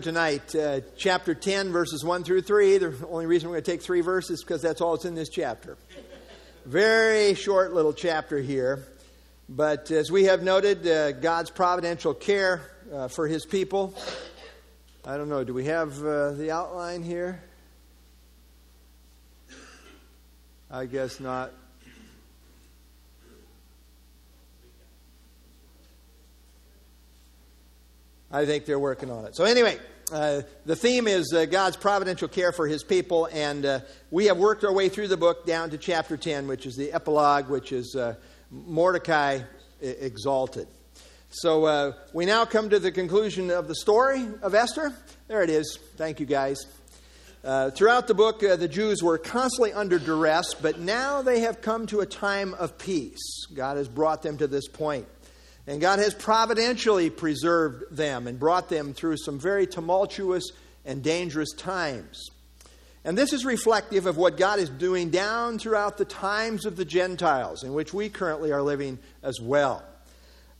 tonight, uh, chapter 10, verses 1 through 3. The only reason we're going to take three verses because that's all that's in this chapter. Very short little chapter here. But as we have noted, uh, God's providential care uh, for his people. I don't know, do we have uh, the outline here? I guess not. I think they're working on it. So, anyway, uh, the theme is uh, God's providential care for his people, and uh, we have worked our way through the book down to chapter 10, which is the epilogue, which is uh, Mordecai exalted. So, uh, we now come to the conclusion of the story of Esther. There it is. Thank you, guys. Uh, throughout the book, the Jews were constantly under duress, but now they have come to a time of peace. God has brought them to this point. And God has providentially preserved them and brought them through some very tumultuous and dangerous times. And this is reflective of what God is doing down throughout the times of the Gentiles, in which we currently are living as well.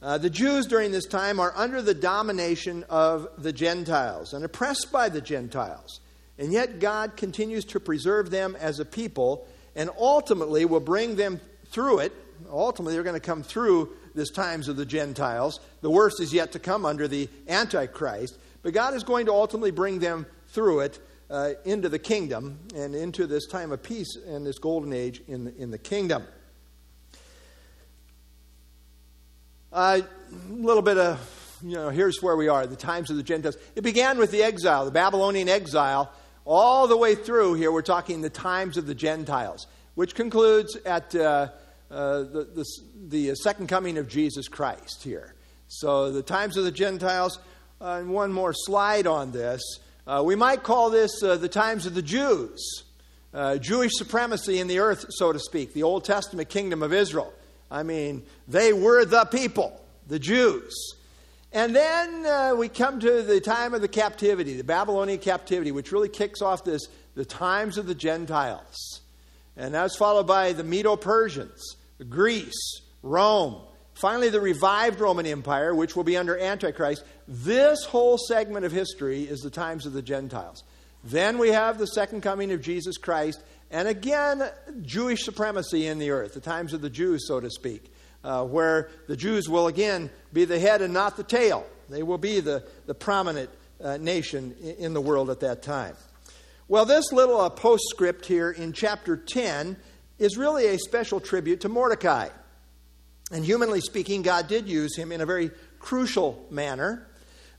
Uh, the Jews during this time are under the domination of the Gentiles and oppressed by the Gentiles. And yet God continues to preserve them as a people and ultimately will bring them through it. Ultimately, they're going to come through this times of the Gentiles. The worst is yet to come under the Antichrist. But God is going to ultimately bring them through it uh, into the kingdom and into this time of peace and this golden age in the, in the kingdom. A uh, little bit of, you know, here's where we are, the times of the Gentiles. It began with the exile, the Babylonian exile, all the way through here. We're talking the times of the Gentiles, which concludes at. Uh, uh, the, the, the, second coming of Jesus Christ here. So, the times of the Gentiles, uh, and one more slide on this. Uh, we might call this uh, the times of the Jews, uh, Jewish supremacy in the earth, so to speak, the Old Testament kingdom of Israel. I mean, they were the people, the Jews. And then we come to the time of the captivity, the Babylonian captivity, which really kicks off this, the times of the Gentiles. And that's followed by the Medo Persians, Greece, Rome. Finally, the revived Roman Empire, which will be under Antichrist. This whole segment of history is the times of the Gentiles. Then we have the second coming of Jesus Christ, and again, Jewish supremacy in the earth, the times of the Jews, so to speak, uh, where the Jews will again be the head and not the tail. They will be the, the prominent uh, nation in the world at that time. Well, this little uh, postscript here in chapter 10 is really a special tribute to Mordecai. And humanly speaking, God did use him in a very crucial manner.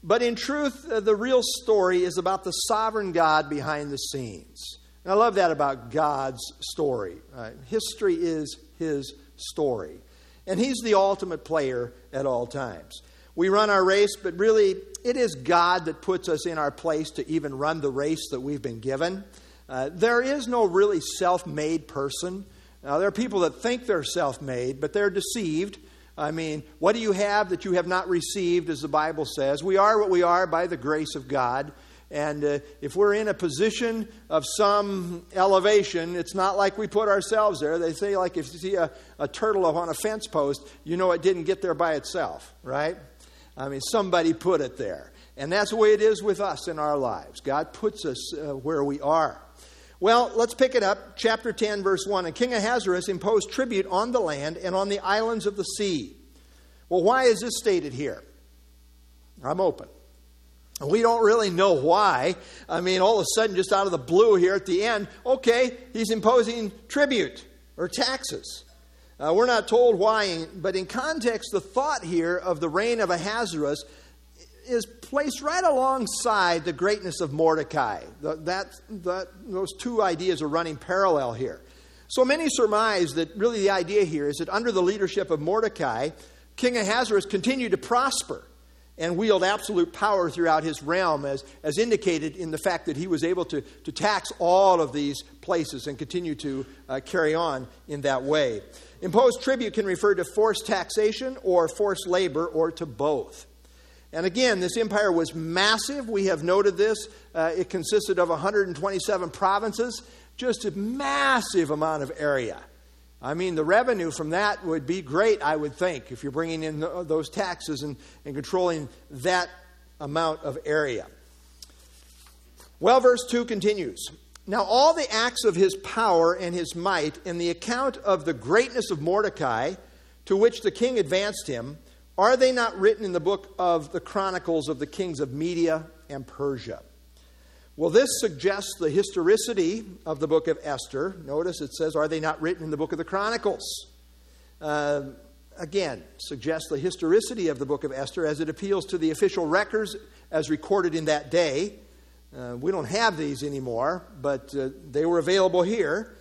But in truth, uh, the real story is about the sovereign God behind the scenes. And I love that about God's story. Uh, history is his story. And he's the ultimate player at all times. We run our race, but really, it is God that puts us in our place to even run the race that we've been given. Uh, there is no really self made person. Now, there are people that think they're self made, but they're deceived. I mean, what do you have that you have not received, as the Bible says? We are what we are by the grace of God. And uh, if we're in a position of some elevation, it's not like we put ourselves there. They say, like, if you see a, a turtle on a fence post, you know it didn't get there by itself, right? I mean, somebody put it there. And that's the way it is with us in our lives. God puts us uh, where we are. Well, let's pick it up. Chapter 10, verse 1. And King Ahasuerus imposed tribute on the land and on the islands of the sea. Well, why is this stated here? I'm open. We don't really know why. I mean, all of a sudden, just out of the blue here at the end, okay, he's imposing tribute or taxes. Uh, we're not told why, but in context, the thought here of the reign of Ahasuerus is placed right alongside the greatness of Mordecai. The, that, those two ideas are running parallel here. So many surmise that really the idea here is that under the leadership of Mordecai, King Ahasuerus continued to prosper and wield absolute power throughout his realm, as, as indicated in the fact that he was able to, to tax all of these places and continue to uh, carry on in that way. Imposed tribute can refer to forced taxation or forced labor or to both. And again, this empire was massive. We have noted this. Uh, it consisted of 127 provinces, just a massive amount of area. I mean, the revenue from that would be great, I would think, if you're bringing in those taxes and, and controlling that amount of area. Well, verse 2 continues. Now, all the acts of his power and his might, and the account of the greatness of Mordecai, to which the king advanced him, are they not written in the book of the Chronicles of the kings of Media and Persia? Well, this suggests the historicity of the book of Esther. Notice it says, Are they not written in the book of the Chronicles? Uh, again, suggests the historicity of the book of Esther as it appeals to the official records as recorded in that day. Uh, we don't have these anymore, but uh, they were available here.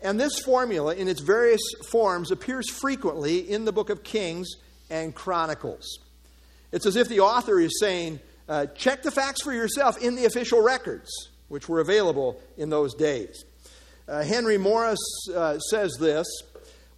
And this formula, in its various forms, appears frequently in the book of Kings and Chronicles. It's as if the author is saying, uh, check the facts for yourself in the official records, which were available in those days. Uh, Henry Morris uh, says this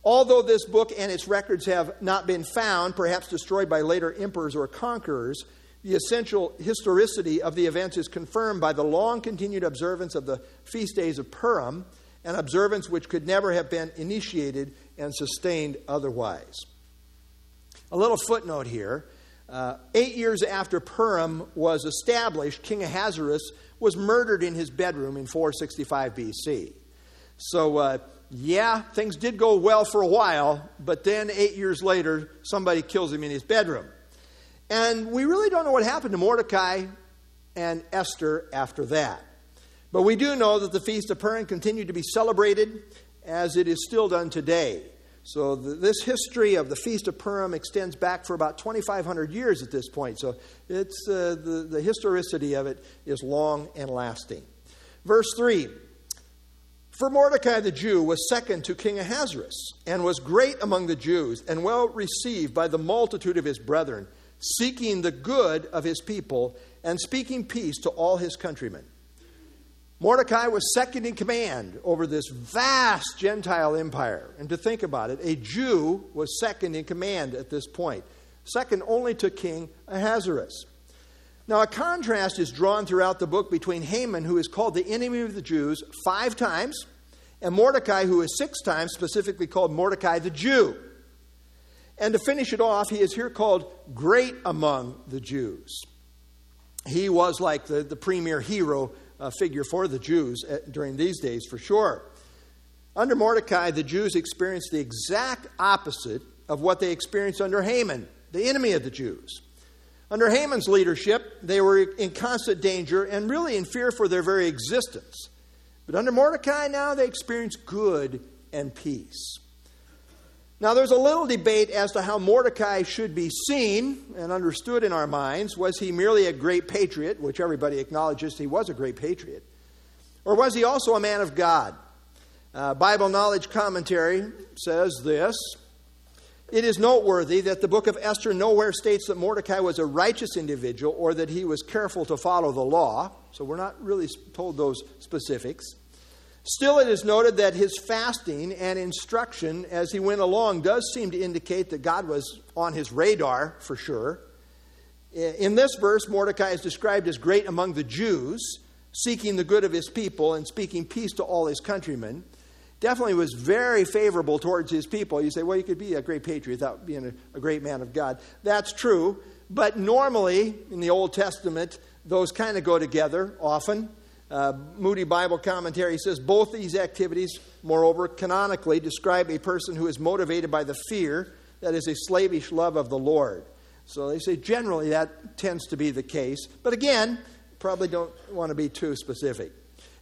Although this book and its records have not been found, perhaps destroyed by later emperors or conquerors, the essential historicity of the events is confirmed by the long continued observance of the feast days of Purim, an observance which could never have been initiated and sustained otherwise. A little footnote here. Uh, eight years after Purim was established, King Ahasuerus was murdered in his bedroom in 465 BC. So, uh, yeah, things did go well for a while, but then eight years later, somebody kills him in his bedroom. And we really don't know what happened to Mordecai and Esther after that. But we do know that the Feast of Purim continued to be celebrated as it is still done today. So, the, this history of the Feast of Purim extends back for about 2,500 years at this point. So, it's, uh, the, the historicity of it is long and lasting. Verse 3 For Mordecai the Jew was second to King Ahasuerus, and was great among the Jews, and well received by the multitude of his brethren, seeking the good of his people, and speaking peace to all his countrymen. Mordecai was second in command over this vast Gentile empire. And to think about it, a Jew was second in command at this point, second only to King Ahasuerus. Now, a contrast is drawn throughout the book between Haman, who is called the enemy of the Jews five times, and Mordecai, who is six times specifically called Mordecai the Jew. And to finish it off, he is here called great among the Jews. He was like the, the premier hero uh, figure for the Jews at, during these days, for sure. Under Mordecai, the Jews experienced the exact opposite of what they experienced under Haman, the enemy of the Jews. Under Haman's leadership, they were in constant danger and really in fear for their very existence. But under Mordecai, now they experience good and peace. Now, there's a little debate as to how Mordecai should be seen and understood in our minds. Was he merely a great patriot, which everybody acknowledges he was a great patriot? Or was he also a man of God? Uh, Bible Knowledge Commentary says this It is noteworthy that the book of Esther nowhere states that Mordecai was a righteous individual or that he was careful to follow the law. So we're not really told those specifics. Still, it is noted that his fasting and instruction as he went along does seem to indicate that God was on his radar for sure. In this verse, Mordecai is described as great among the Jews, seeking the good of his people and speaking peace to all his countrymen. Definitely was very favorable towards his people. You say, well, you could be a great patriot without being a, great man of God. That's true. But normally, in the Old Testament, those kind of go together often. Uh, Moody Bible Commentary says both these activities, moreover, canonically describe a person who is motivated by the fear that is a slavish love of the Lord. So they say generally that tends to be the case. But again, probably don't want to be too specific.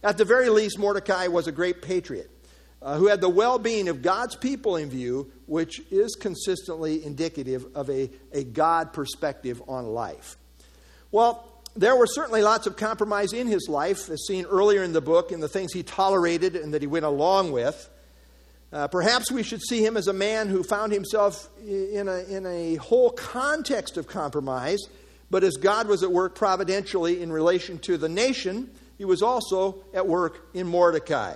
At the very least, Mordecai was a great patriot uh, who had the well being of God's people in view, which is consistently indicative of a, a God perspective on life. Well, there were certainly lots of compromise in his life, as seen earlier in the book, in the things he tolerated and that he went along with. Uh, perhaps we should see him as a man who found himself in a, in a whole context of compromise, but as God was at work providentially in relation to the nation, he was also at work in Mordecai.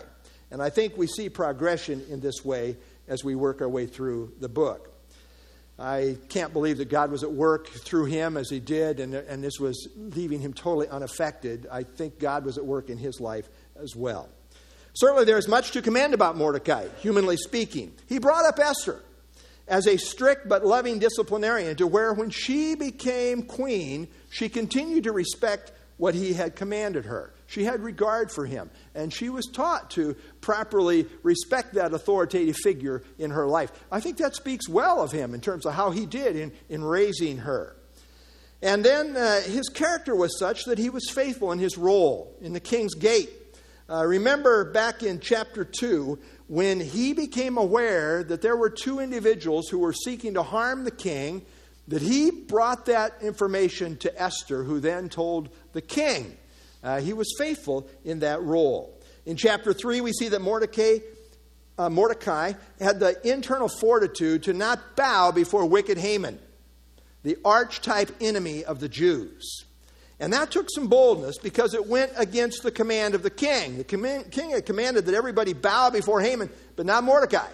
And I think we see progression in this way as we work our way through the book. I can't believe that God was at work through him as he did, and, and this was leaving him totally unaffected. I think God was at work in his life as well. Certainly, there is much to commend about Mordecai, humanly speaking. He brought up Esther as a strict but loving disciplinarian to where, when she became queen, she continued to respect what he had commanded her. She had regard for him, and she was taught to properly respect that authoritative figure in her life. I think that speaks well of him in terms of how he did in, in raising her. And then uh, his character was such that he was faithful in his role in the king's gate. Uh, remember back in chapter 2 when he became aware that there were two individuals who were seeking to harm the king, that he brought that information to Esther, who then told the king. Uh, he was faithful in that role. In chapter 3, we see that Mordecai, uh, Mordecai had the internal fortitude to not bow before wicked Haman the archetype enemy of the Jews. And that took some boldness because it went against the command of the king. The king had commanded that everybody bow before Haman, but not Mordecai.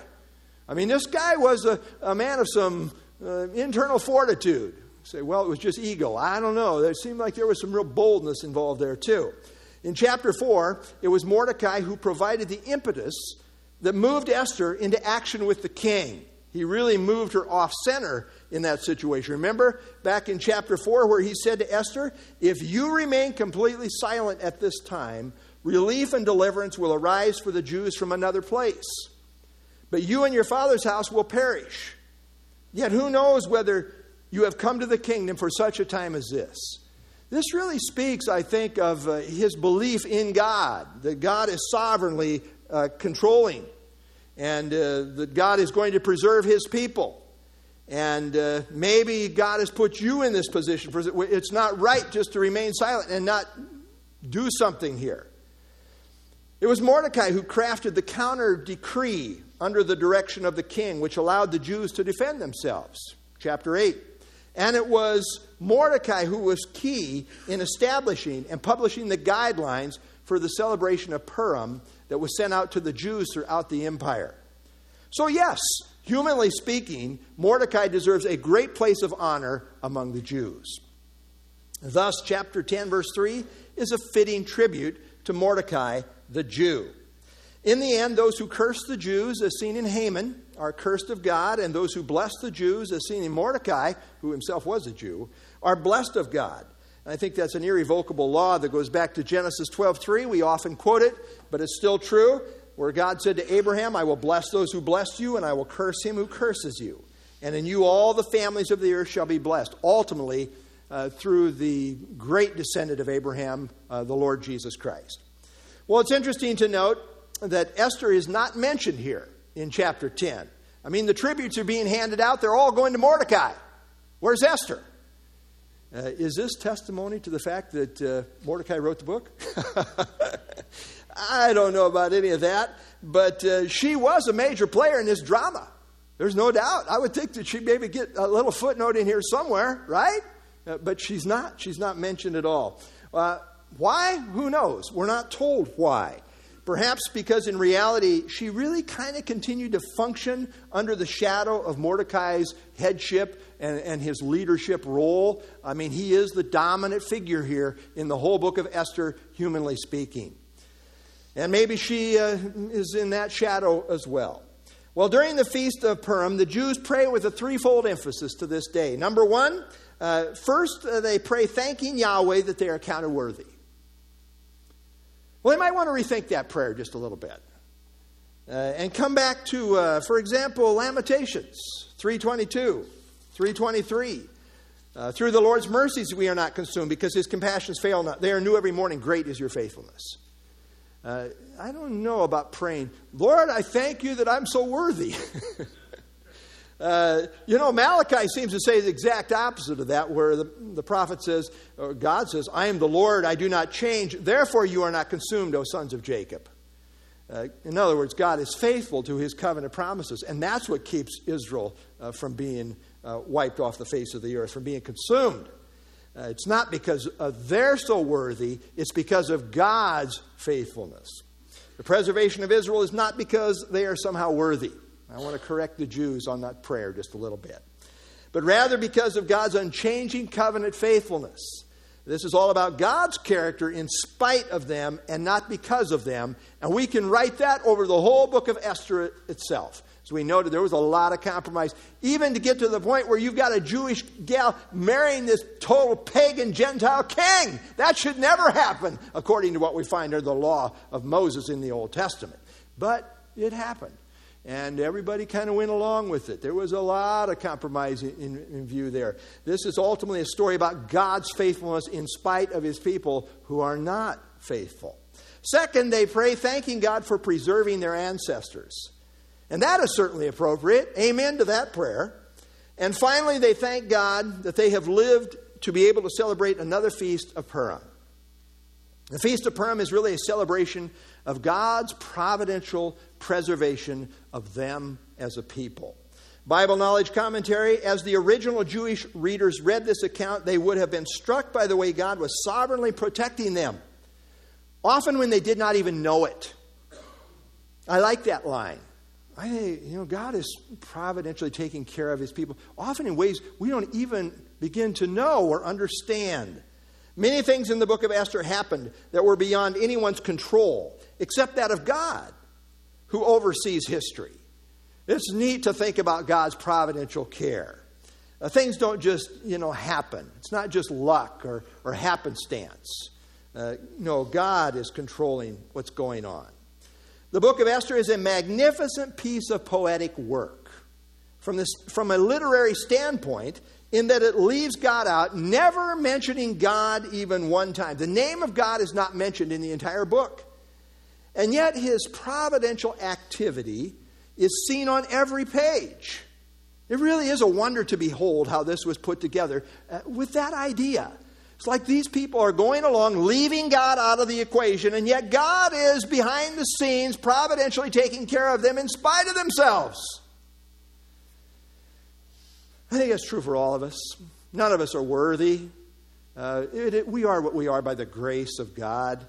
I mean, this guy was a, a man of some uh, internal fortitude. Say, well, it was just ego. I don't know. It seemed like there was some real boldness involved there, too. In chapter 4, it was Mordecai who provided the impetus that moved Esther into action with the king. He really moved her off center in that situation. Remember back in chapter 4 where he said to Esther, If you remain completely silent at this time, relief and deliverance will arise for the Jews from another place. But you and your father's house will perish. Yet who knows whether you have come to the kingdom for such a time as this? This really speaks, I think, of uh, his belief in God, that God is sovereignly uh, controlling, and uh, that God is going to preserve his people. And uh, maybe God has put you in this position. For it's not right just to remain silent and not do something here. It was Mordecai who crafted the counter decree under the direction of the king, which allowed the Jews to defend themselves. Chapter 8. And it was Mordecai who was key in establishing and publishing the guidelines for the celebration of Purim that was sent out to the Jews throughout the empire. So, yes, Humanly speaking, Mordecai deserves a great place of honor among the Jews. Thus, chapter 10, verse 3 is a fitting tribute to Mordecai, the Jew. In the end, those who curse the Jews, as seen in Haman, are cursed of God, and those who bless the Jews, as seen in Mordecai, who himself was a Jew, are blessed of God. And I think that's an irrevocable law that goes back to Genesis 12:3. We often quote it, but it's still true where God said to Abraham, I will bless those who bless you, and I will curse him who curses you. And in you all the families of the earth shall be blessed. Ultimately, uh, through the great descendant of Abraham, uh, the Lord Jesus Christ. Well, it's interesting to note that Esther is not mentioned here in chapter 10. I mean, the tributes are being handed out, they're all going to Mordecai. Where's Esther? Uh, is this testimony to the fact that uh, Mordecai wrote the book? I don't know about any of that, but uh, she was a major player in this drama. There's no doubt. I would think that she'd maybe get a little footnote in here somewhere, right? Uh, but she's not. She's not mentioned at all. Uh, why? Who knows? We're not told why. Perhaps because in reality, she really kind of continued to function under the shadow of Mordecai's headship and, and, his leadership role. I mean, he is the dominant figure here in the whole book of Esther, humanly speaking. And maybe she uh, is in that shadow as well. Well, during the Feast of Purim, the Jews pray with a threefold emphasis to this day. Number one, uh, first, uh, they pray thanking Yahweh that they are counted worthy. Well, they might want to rethink that prayer just a little bit. Uh, and come back to, uh, for example, Lamentations 322, 323. Uh, through the Lord's mercies we are not consumed because his compassions fail not. They are new every morning. Great is your faithfulness. Uh, I don't know about praying, Lord, I thank you that I'm so worthy. uh, you know, Malachi seems to say the exact opposite of that, where the, the prophet says, or God says, I am the Lord, I do not change, therefore you are not consumed, O sons of Jacob. Uh, in other words, God is faithful to his covenant promises, and that's what keeps Israel uh, from being uh, wiped off the face of the earth, from being consumed. Uh, it's not because they're so worthy, it's because of God's faithfulness. The preservation of Israel is not because they are somehow worthy. I want to correct the Jews on that prayer just a little bit. But rather because of God's unchanging covenant faithfulness. This is all about God's character in spite of them and not because of them. And we can write that over the whole book of Esther itself. So we noted, there was a lot of compromise, even to get to the point where you've got a Jewish gal marrying this total pagan Gentile king. That should never happen, according to what we find under the law of Moses in the Old Testament. But it happened. And everybody kind of went along with it. There was a lot of compromise in, in, view there. This is ultimately a story about God's faithfulness in spite of his people who are not faithful. Second, they pray thanking God for preserving their ancestors. And that is certainly appropriate. Amen to that prayer. And finally, they thank God that they have lived to be able to celebrate another feast of Purim. The Feast of Purim is really a celebration of God's providential preservation of them as a people. Bible Knowledge Commentary As the original Jewish readers read this account, they would have been struck by the way God was sovereignly protecting them, often when they did not even know it. I like that line. I you know, God is providentially taking care of his people, often in ways we don't even begin to know or understand. Many things in the book of Esther happened that were beyond anyone's control, except that of God, who oversees history. It's neat to think about God's providential care. Uh, things don't just, you know, happen. It's not just luck or, or happenstance. Uh, no, God is controlling what's going on. The book of Esther is a magnificent piece of poetic work. From, this, from a literary standpoint, in that it leaves God out, never mentioning God even one time. The name of God is not mentioned in the entire book. And yet, his providential activity is seen on every page. It really is a wonder to behold how this was put together uh, with that idea it's like these people are going along, leaving God out of the equation, and yet God is behind the scenes, providentially taking care of them in spite of themselves. I think that's true for all of us. None of us are worthy. Uh, it, it, we are what we are by the grace of God.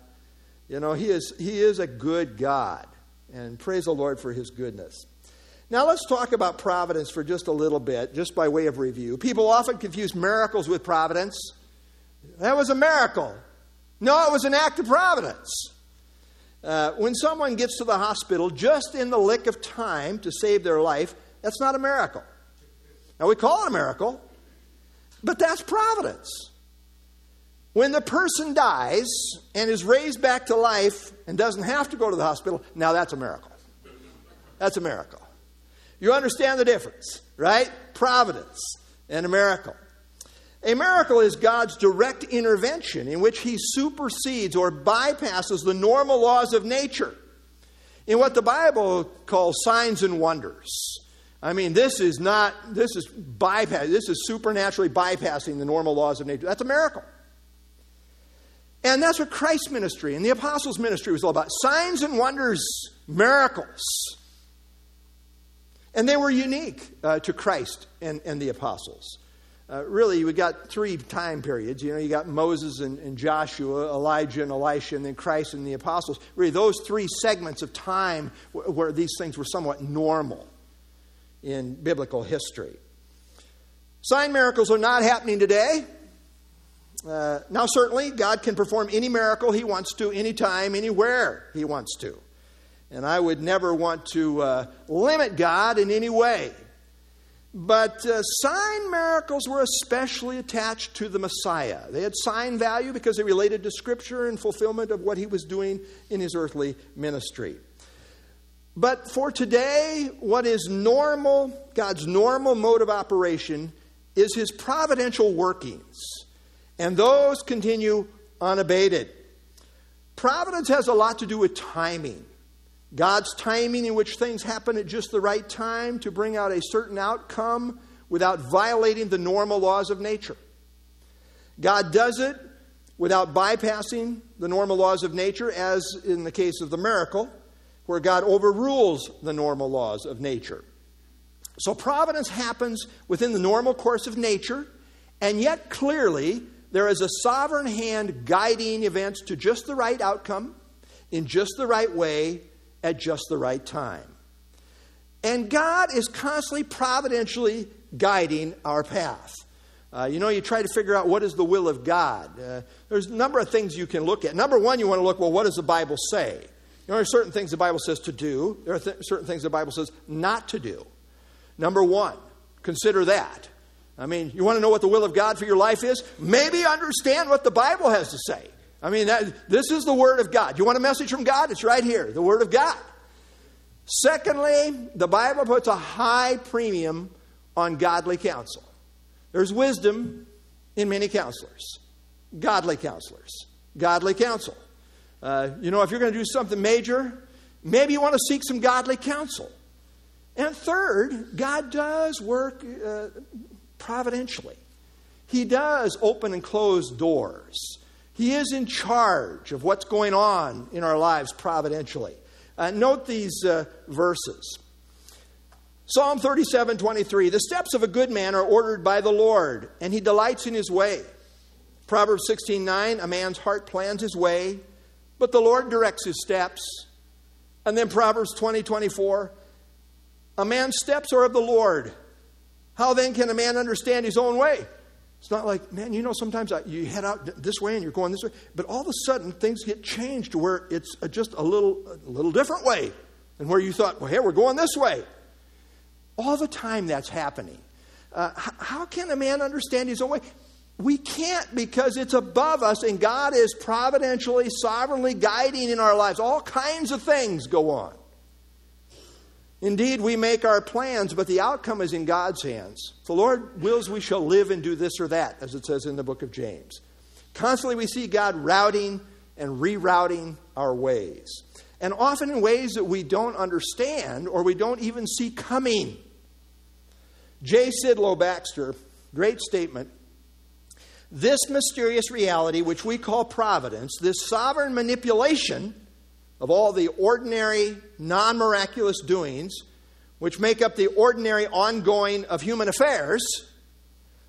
You know, he is, he is a good God, and praise the Lord for His goodness. Now, let's talk about providence for just a little bit, just by way of review. People often confuse miracles with providence. That was a miracle. No, it was an act of providence. Uh, when someone gets to the hospital just in the lick of time to save their life, that's not a miracle. Now, we call it a miracle, but that's providence. When the person dies and is raised back to life and doesn't have to go to the hospital, now that's a miracle. That's a miracle. You understand the difference, right? Providence and a miracle. A miracle is God's direct intervention in which he supersedes or bypasses the normal laws of nature in what the Bible calls signs and wonders. I mean, this is not, this is bypass, this is supernaturally bypassing the normal laws of nature. That's a miracle. And that's what Christ's ministry and the apostles' ministry was all about signs and wonders, miracles. And they were unique uh, to Christ and, and the apostles. Uh, really, we got three time periods. You know, you got Moses and, and, Joshua, Elijah and Elisha, and then Christ and the apostles. Really, those three segments of time where, where these things were somewhat normal in biblical history. Sign miracles are not happening today. Uh, now, certainly, God can perform any miracle He wants to, anytime, anywhere He wants to. And I would never want to uh, limit God in any way. But uh, sign miracles were especially attached to the Messiah. They had sign value because they related to Scripture and fulfillment of what he was doing in his earthly ministry. But for today, what is normal, God's normal mode of operation, is his providential workings. And those continue unabated. Providence has a lot to do with timing. God's timing in which things happen at just the right time to bring out a certain outcome without violating the normal laws of nature. God does it without bypassing the normal laws of nature, as in the case of the miracle, where God overrules the normal laws of nature. So providence happens within the normal course of nature, and yet clearly there is a sovereign hand guiding events to just the right outcome, in just the right way, at just the right time. And God is constantly providentially guiding our path. Uh, you know, you try to figure out what is the will of God. Uh, there's a number of things you can look at. Number one, you want to look, well, what does the Bible say? there are certain things the Bible says to do, there are th- certain things the Bible says not to do. Number one, consider that. I mean, you want to know what the will of God for your life is? Maybe understand what the Bible has to say. I mean, that, this is the Word of God. You want a message from God? It's right here, the Word of God. Secondly, the Bible puts a high premium on godly counsel. There's wisdom in many counselors, godly counselors, godly counsel. Uh, you know, if you're going to do something major, maybe you want to seek some godly counsel. And third, God does work uh, providentially. He does open and close doors. He is in charge of what's going on in our lives providentially. Uh, note these uh, verses. Psalm 37 23. The steps of a good man are ordered by the Lord, and he delights in his way. Proverbs 16 9. A man's heart plans his way, but the Lord directs his steps. And then Proverbs 20 24. A man's steps are of the Lord. How then can a man understand his own way? It's not like, man, you know, sometimes I, you head out this way and you're going this way, but all of a sudden things get changed to where it's just a little, a little different way than where you thought, well, hey, we're going this way. All the time that's happening. Uh, how can a man understand his own way? We can't because it's above us, and God is providentially, sovereignly guiding in our lives. All kinds of things go on. Indeed, we make our plans, but the outcome is in God's hands. The Lord wills, we shall live and do this or that, as it says in the book of James. Constantly, we see God routing and rerouting our ways, and often in ways that we don't understand or we don't even see coming. J. Sidlow Baxter, great statement. This mysterious reality, which we call providence, this sovereign manipulation, of all the ordinary, non miraculous doings which make up the ordinary ongoing of human affairs,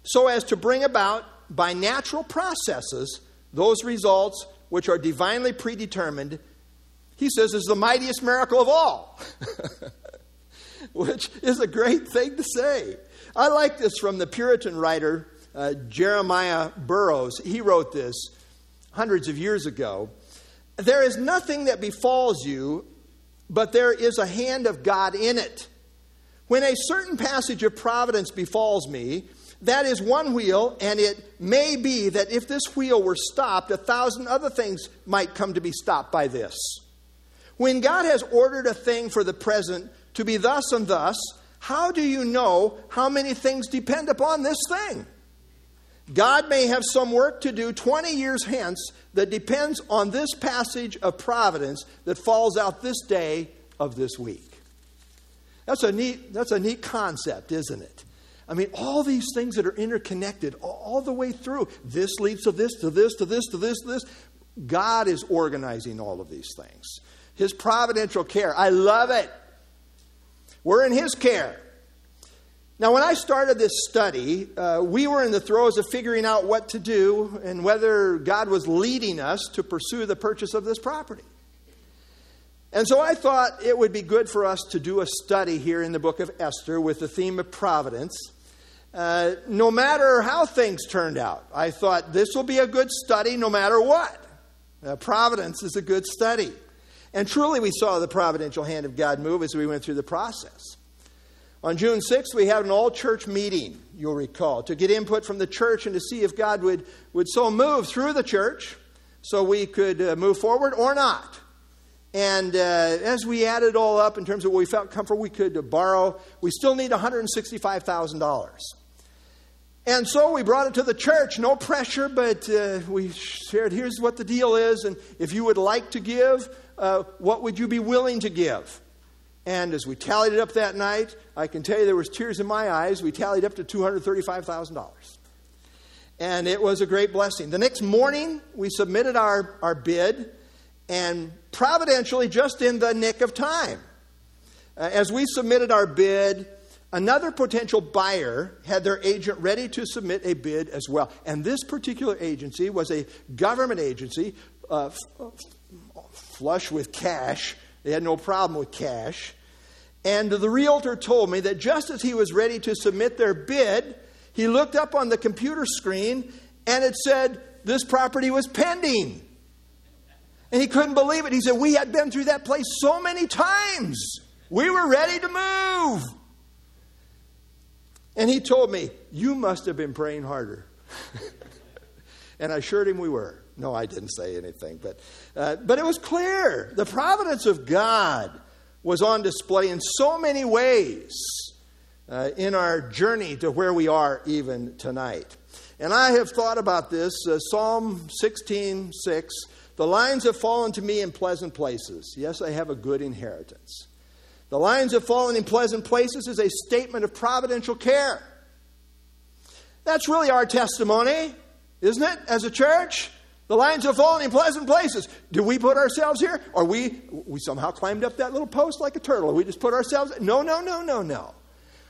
so as to bring about by natural processes those results which are divinely predetermined, he says is the mightiest miracle of all. which is a great thing to say. I like this from the Puritan writer uh, Jeremiah Burroughs. He wrote this hundreds of years ago. There is nothing that befalls you, but there is a hand of God in it. When a certain passage of providence befalls me, that is one wheel, and it may be that if this wheel were stopped, a thousand other things might come to be stopped by this. When God has ordered a thing for the present to be thus and thus, how do you know how many things depend upon this thing? God may have some work to do 20 years hence that depends on this passage of providence that falls out this day of this week. That's a neat, that's a neat concept, isn't it? I mean, all these things that are interconnected all the way through. This leads to this, to this, to this, to this, to this. God is organizing all of these things. His providential care. I love it. We're in His care. Now, when I started this study, uh, we were in the throes of figuring out what to do and whether God was leading us to pursue the purchase of this property. And so I thought it would be good for us to do a study here in the book of Esther with the theme of providence. Uh, no matter how things turned out, I thought this will be a good study no matter what. Uh, providence is a good study. And truly, we saw the providential hand of God move as we went through the process. On June 6th, we had an all church meeting, you'll recall, to get input from the church and to see if God would, would so move through the church so we could uh, move forward or not. And uh, as we added all up in terms of what we felt comfortable we could borrow, we still need $165,000. And so we brought it to the church, no pressure, but uh, we shared here's what the deal is, and if you would like to give, uh, what would you be willing to give? And as we tallied it up that night, I can tell you there was tears in my eyes. We tallied up to $235,000. And it was a great blessing. The next morning, we submitted our, our bid, and providentially, just in the nick of time, uh, as we submitted our bid, another potential buyer had their agent ready to submit a bid as well. And this particular agency was a government agency, uh, f- flush with cash. They had no problem with cash. And the realtor told me that just as he was ready to submit their bid, he looked up on the computer screen and it said this property was pending. And he couldn't believe it. He said, We had been through that place so many times. We were ready to move. And he told me, You must have been praying harder. and I assured him we were. No, I didn't say anything, but, uh, but it was clear. The providence of God was on display in so many ways uh, in our journey to where we are even tonight. And I have thought about this uh, Psalm 16 6. The lines have fallen to me in pleasant places. Yes, I have a good inheritance. The lines have fallen in pleasant places is a statement of providential care. That's really our testimony, isn't it, as a church? The lines have fallen in pleasant places. Do we put ourselves here? Or we we somehow climbed up that little post like a turtle? We just put ourselves No, no, no, no, no.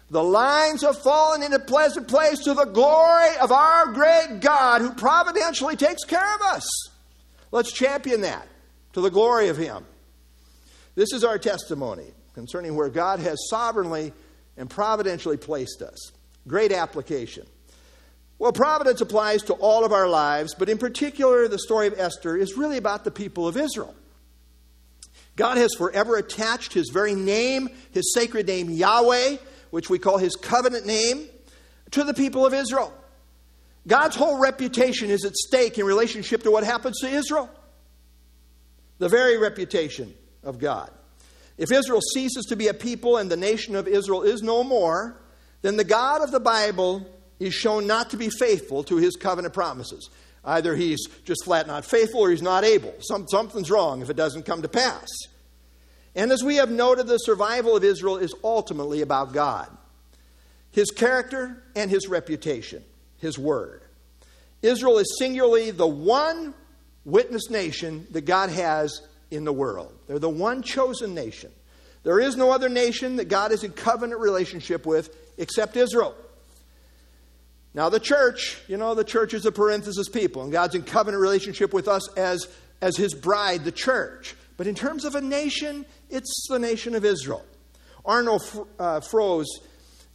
The lines have fallen in a pleasant place to the glory of our great God who providentially takes care of us. Let's champion that to the glory of Him. This is our testimony concerning where God has sovereignly and providentially placed us. Great application. Well, providence applies to all of our lives, but in particular, the story of Esther is really about the people of Israel. God has forever attached his very name, his sacred name, Yahweh, which we call his covenant name, to the people of Israel. God's whole reputation is at stake in relationship to what happens to Israel. The very reputation of God. If Israel ceases to be a people and the nation of Israel is no more, then the God of the Bible is shown not to be faithful to his covenant promises. Either he's just flat not faithful or he's not able. Some, something's wrong if it doesn't come to pass. And as we have noted, the survival of Israel is ultimately about God, his character, and his reputation, his word. Israel is singularly the one witness nation that God has in the world. They're the one chosen nation. There is no other nation that God is in covenant relationship with except Israel. Now, the church, you know, the church is a parenthesis people, and God's in covenant relationship with us as, as his bride, the church. But in terms of a nation, it's the nation of Israel. Arnold uh, Froese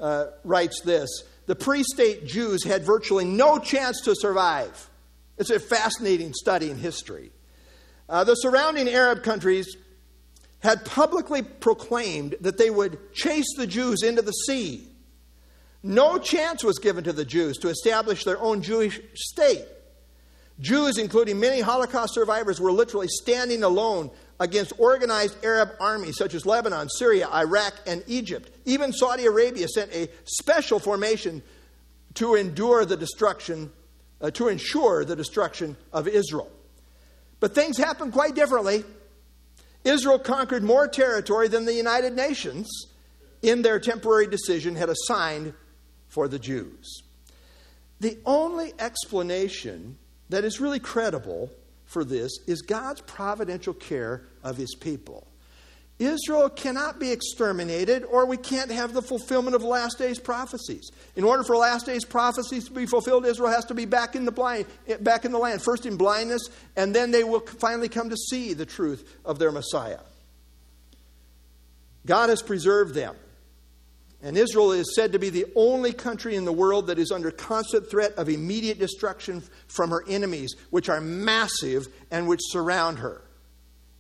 uh, writes this The pre state Jews had virtually no chance to survive. It's a fascinating study in history. Uh, the surrounding Arab countries had publicly proclaimed that they would chase the Jews into the sea. No chance was given to the Jews to establish their own Jewish state. Jews, including many Holocaust survivors, were literally standing alone against organized Arab armies such as Lebanon, Syria, Iraq, and Egypt. Even Saudi Arabia sent a special formation to endure the destruction, uh, to ensure the destruction of Israel. But things happened quite differently. Israel conquered more territory than the United Nations in their temporary decision had assigned for the Jews. The only explanation that is really credible for this is God's providential care of his people. Israel cannot be exterminated, or we can't have the fulfillment of last days prophecies. In order for last days prophecies to be fulfilled, Israel has to be back in the blind, back in the land, first in blindness, and then they will finally come to see the truth of their Messiah. God has preserved them. And Israel is said to be the only country in the world that is under constant threat of immediate destruction from her enemies, which are massive and which surround her.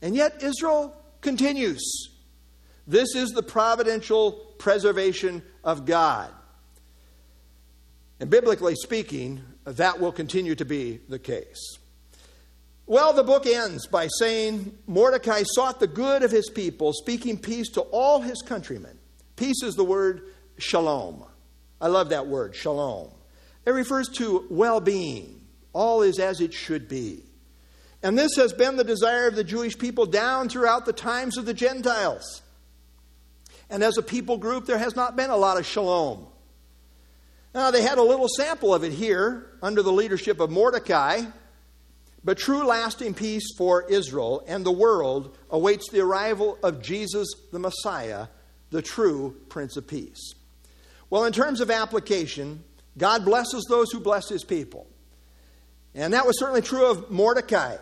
And yet, Israel continues. This is the providential preservation of God. And biblically speaking, that will continue to be the case. Well, the book ends by saying Mordecai sought the good of his people, speaking peace to all his countrymen. Peace is the word shalom. I love that word, shalom. It refers to well being. All is as it should be. And this has been the desire of the Jewish people down throughout the times of the Gentiles. And as a people group, there has not been a lot of shalom. Now, they had a little sample of it here under the leadership of Mordecai, but true lasting peace for Israel and the world awaits the arrival of Jesus the Messiah the true Prince of Peace. Well, in terms of application, God blesses those who bless his people. And that was certainly true of Mordecai,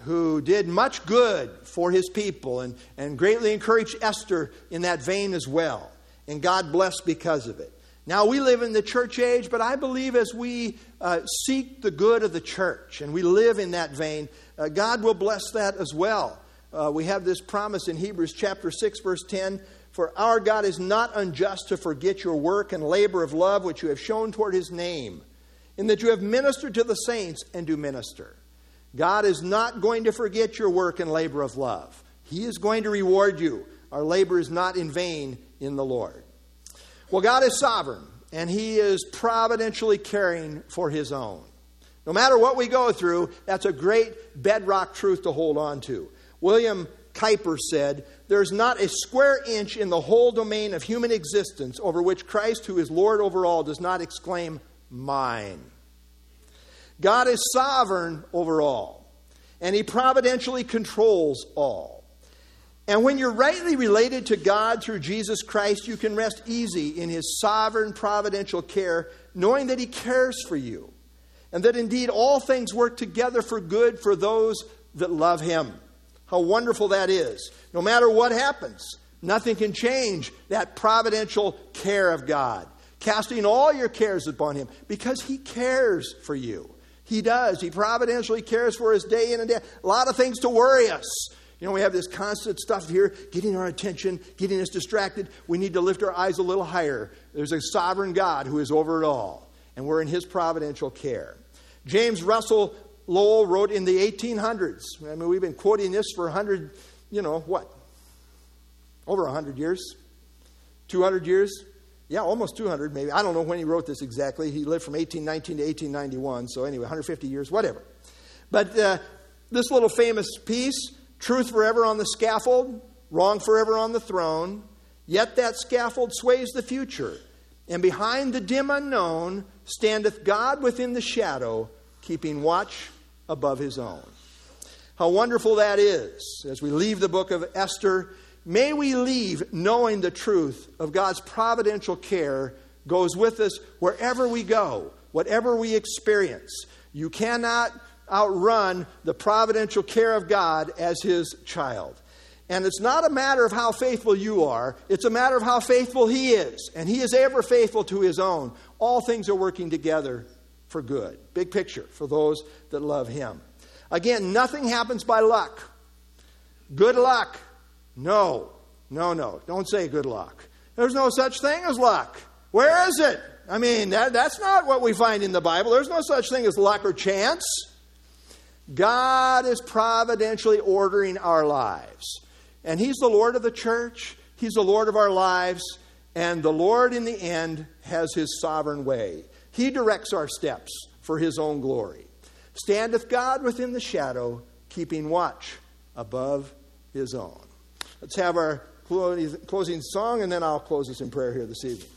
who did much good for his people and, and greatly encouraged Esther in that vein as well. And God blessed because of it. Now, we live in the church age, but I believe as we uh, seek the good of the church and we live in that vein, uh, God will bless that as well. Uh, we have this promise in Hebrews chapter 6, verse 10 For our God is not unjust to forget your work and labor of love which you have shown toward his name, in that you have ministered to the saints and do minister. God is not going to forget your work and labor of love. He is going to reward you. Our labor is not in vain in the Lord. Well, God is sovereign, and He is providentially caring for His own. No matter what we go through, that's a great bedrock truth to hold on to. William Cowper said, There's not a square inch in the whole domain of human existence over which Christ, who is Lord over all, does not exclaim, Mine. God is sovereign over all, and He providentially controls all. And when you're rightly related to God through Jesus Christ, you can rest easy in His sovereign providential care, knowing that He cares for you, and that indeed all things work together for good for those that love Him. How wonderful that is. No matter what happens, nothing can change that providential care of God. Casting all your cares upon Him because He cares for you. He does. He providentially cares for us day in and day. A lot of things to worry us. You know, we have this constant stuff here getting our attention, getting us distracted. We need to lift our eyes a little higher. There's a sovereign God who is over it all, and we're in his providential care. James Russell Lowell wrote in the 1800s. I mean, we've been quoting this for 100, you know, what? Over 100 years? 200 years? Yeah, almost 200 maybe. I don't know when he wrote this exactly. He lived from 1819 to 1891, so anyway, 150 years, whatever. But uh, this little famous piece Truth forever on the scaffold, wrong forever on the throne. Yet that scaffold sways the future, and behind the dim unknown standeth God within the shadow, keeping watch above his own. How wonderful that is. As we leave the book of Esther, may we leave knowing the truth of God's providential care goes with us wherever we go, whatever we experience. You cannot outrun the providential care of God as his child. And it's not a matter of how faithful you are, it's a matter of how faithful he is. And he is ever faithful to his own. All things are working together for good. Big picture for those that love him. Again, nothing happens by luck. Good luck. No, no, no. Don't say good luck. There's no such thing as luck. Where is it? I mean, that, that's not what we find in the Bible. There's no such thing as luck or chance. God is providentially ordering our lives. And He's the Lord of the church, He's the Lord of our lives, and the Lord in the end has His sovereign way. He directs our steps for His own glory. Standeth God within the shadow, keeping watch above His own. Let's have our closing song, and then I'll close us in prayer here this evening.